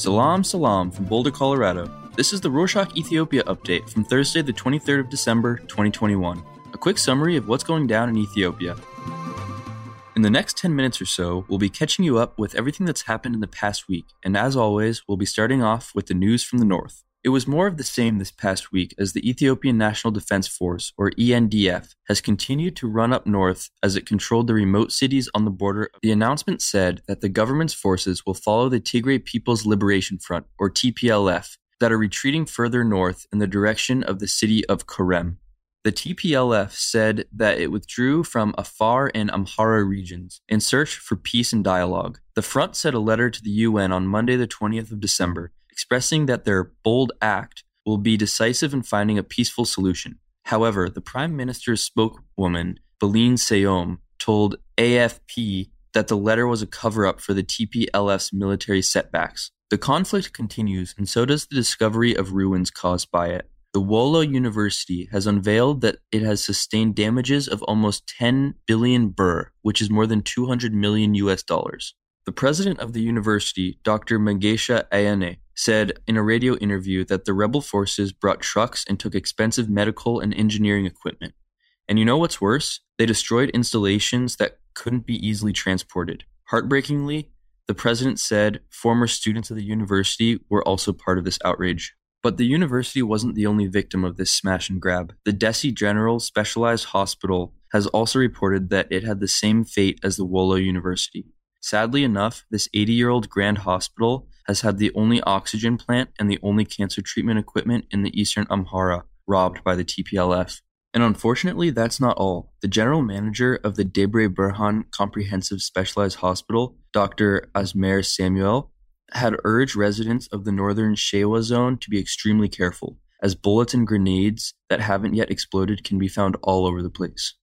Salam salam from Boulder, Colorado. This is the Rorshok Ethiopia update from Thursday, the 23rd of December, 2021. A quick summary of what's going down in Ethiopia. In the next 10 minutes or so, we'll be catching you up with everything that's happened in the past week, and as always, we'll be starting off with the news from the north. It was more of the same this past week as the Ethiopian National Defense Force, or ENDF, has continued to run up north as it controlled the remote cities on the border. The announcement said that the government's forces will follow the Tigray People's Liberation Front, or TPLF, that are retreating further north in the direction of the city of Korem. The TPLF said that it withdrew from Afar and Amhara regions in search for peace and dialogue. The front sent a letter to the UN on Monday, the 20th of December, expressing that their bold act will be decisive in finding a peaceful solution. However, the Prime Minister's spokeswoman, Billene Seyoum, told AFP that the letter was a cover up for the TPLF's military setbacks. The conflict continues, and so does the discovery of ruins caused by it. The Wollo University has unveiled that it has sustained damages of almost 10 billion birr, which is more than 200 million US dollars. The president of the university, Dr. Mengesha Ayane, said in a radio interview that the rebel forces brought trucks and took expensive medical and engineering equipment. And you know what's worse? They destroyed installations that couldn't be easily transported. Heartbreakingly, the president said former students of the university were also part of this outrage. But the university wasn't the only victim of this smash and grab. The Dessie General Specialized Hospital has also reported that it had the same fate as the Wollo University. Sadly enough, this 80 year old Grand Hospital has had the only oxygen plant and the only cancer treatment equipment in the eastern Amhara robbed by the TPLF. And unfortunately, that's not all. The general manager of the Debre Berhan Comprehensive Specialized Hospital, Dr. Asmer Samuel, had urged residents of the northern Shewa zone to be extremely careful, as bullets and grenades that haven't yet exploded can be found all over the place.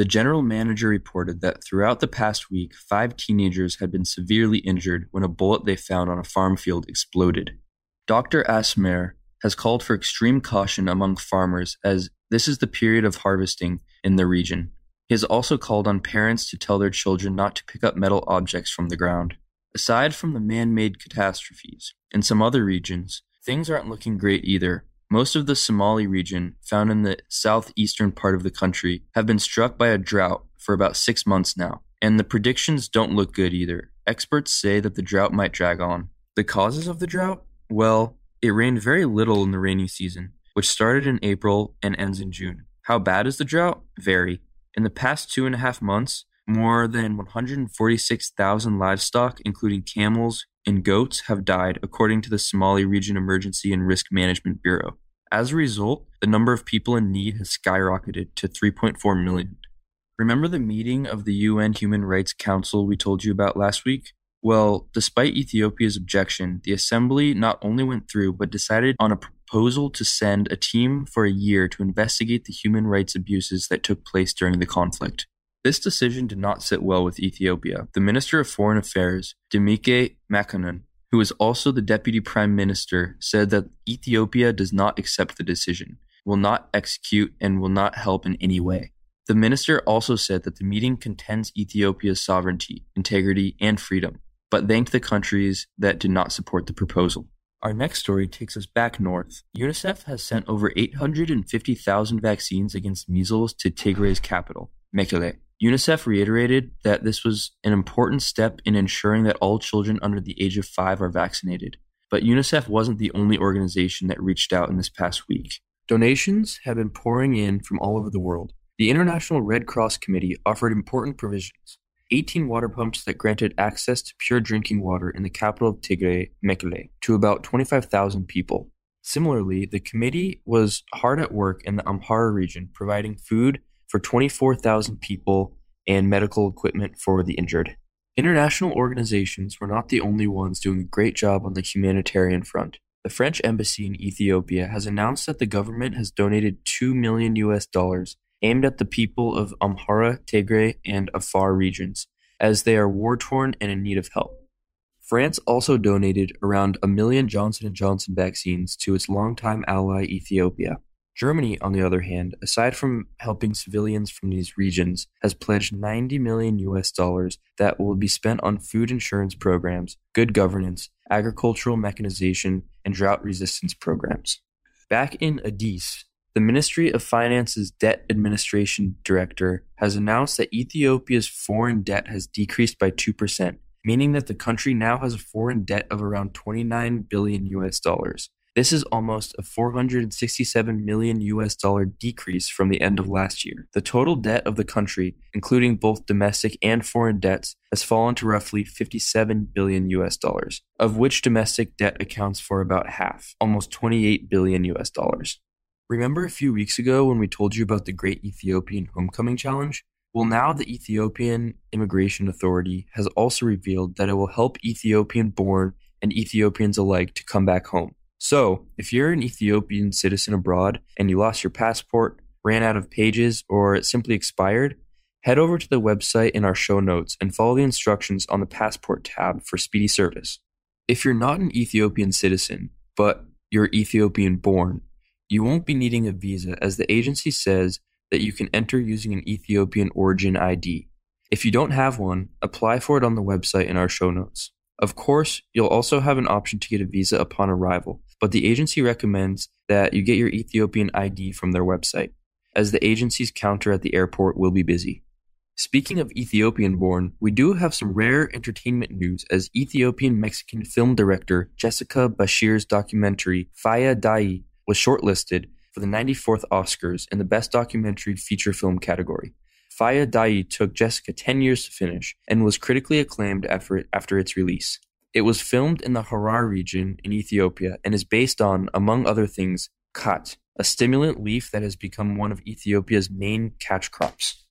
The general manager reported that throughout the past week, five teenagers had been severely injured when a bullet they found on a farm field exploded. Dr. Asmer has called for extreme caution among farmers as this is the period of harvesting in the region. He has also called on parents to tell their children not to pick up metal objects from the ground. Aside from the man made catastrophes, in some other regions, things aren't looking great either, most of the Somali region, found in the southeastern part of the country, have been struck by a drought for about six months now, and the predictions don't look good either. Experts say that the drought might drag on. The causes of the drought? Well, it rained very little in the rainy season, which started in April and ends in June. How bad is the drought? Very. In the past two and a half months, more than 146,000 livestock, including camels, and goats have died, according to the Somali Region Emergency and Risk Management Bureau. As a result, the number of people in need has skyrocketed to 3.4 million. Remember the meeting of the UN Human Rights Council we told you about last week? Well, despite Ethiopia's objection, the assembly not only went through but decided on a proposal to send a team for a year to investigate the human rights abuses that took place during the conflict. This decision did not sit well with Ethiopia. The Minister of Foreign Affairs, Demeke Mekonnen, who is also the Deputy Prime Minister, said that Ethiopia does not accept the decision, will not execute, and will not help in any way. The minister also said that the meeting contends Ethiopia's sovereignty, integrity, and freedom, but thanked the countries that did not support the proposal. Our next story takes us back north. UNICEF has sent over 850,000 vaccines against measles to Tigray's capital, Mekele. UNICEF reiterated that this was an important step in ensuring that all children under the age of five are vaccinated. But UNICEF wasn't the only organization that reached out in this past week. Donations have been pouring in from all over the world. The International Red Cross Committee offered important provisions 18 water pumps that granted access to pure drinking water in the capital of Tigray, Mekele, to about 25,000 people. Similarly, the committee was hard at work in the Amhara region, providing food for 24,000 people and medical equipment for the injured. International organizations were not the only ones doing a great job on the humanitarian front. The French embassy in Ethiopia has announced that the government has donated 2 million US dollars aimed at the people of Amhara, Tigray, and Afar regions, as they are war torn and in need of help. France also donated around a million Johnson & Johnson vaccines to its longtime ally Ethiopia. Germany, on the other hand, aside from helping civilians from these regions, has pledged 90 million US dollars that will be spent on food insurance programs, good governance, agricultural mechanization, and drought resistance programs. Back in Addis, the Ministry of Finance's Debt Administration Director has announced that Ethiopia's foreign debt has decreased by 2%, meaning that the country now has a foreign debt of around 29 billion US dollars. This is almost a 467 million US dollar decrease from the end of last year. The total debt of the country, including both domestic and foreign debts, has fallen to roughly 57 billion US dollars, of which domestic debt accounts for about half, almost 28 billion US dollars. Remember a few weeks ago when we told you about the Great Ethiopian Homecoming Challenge? Well, now the Ethiopian Immigration Authority has also revealed that it will help Ethiopian born and Ethiopians alike to come back home. So, if you're an Ethiopian citizen abroad and you lost your passport, ran out of pages, or it simply expired, head over to the website in our show notes and follow the instructions on the Passport tab for speedy service. If you're not an Ethiopian citizen, but you're Ethiopian born, you won't be needing a visa as the agency says that you can enter using an Ethiopian origin ID. If you don't have one, apply for it on the website in our show notes. Of course, you'll also have an option to get a visa upon arrival, but the agency recommends that you get your Ethiopian ID from their website, as the agency's counter at the airport will be busy. Speaking of Ethiopian born, we do have some rare entertainment news as Ethiopian Mexican film director Jessica Beshir's documentary Faya Dayi was shortlisted for the 94th Oscars in the Best Documentary Feature Film category. Faya Dayi took Jessica 10 years to finish and was critically acclaimed after, after its release. It was filmed in the Harar region in Ethiopia and is based on, among other things, khat, a stimulant leaf that has become one of Ethiopia's main catch crops.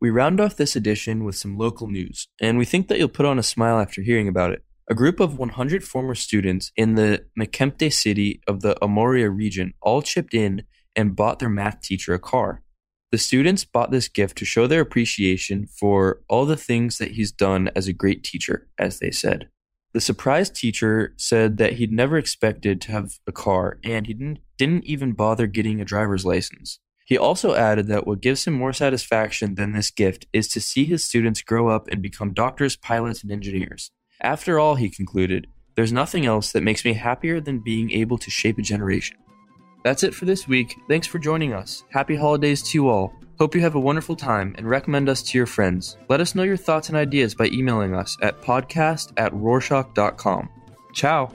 We round off this edition with some local news, and we think that you'll put on a smile after hearing about it. A group of 100 former students in the Nekemte city of the Oromia region all chipped in and bought their math teacher a car. The students bought this gift to show their appreciation for all the things that he's done as a great teacher, as they said. The surprised teacher said that he'd never expected to have a car and he didn't, didn't even bother getting a driver's license. He also added that what gives him more satisfaction than this gift is to see his students grow up and become doctors, pilots, and engineers. After all, he concluded, there's nothing else that makes me happier than being able to shape a generation. That's it for this week. Thanks for joining us. Happy holidays to you all. Hope you have a wonderful time and recommend us to your friends. Let us know your thoughts and ideas by emailing us at podcast at rorshok.com. Ciao.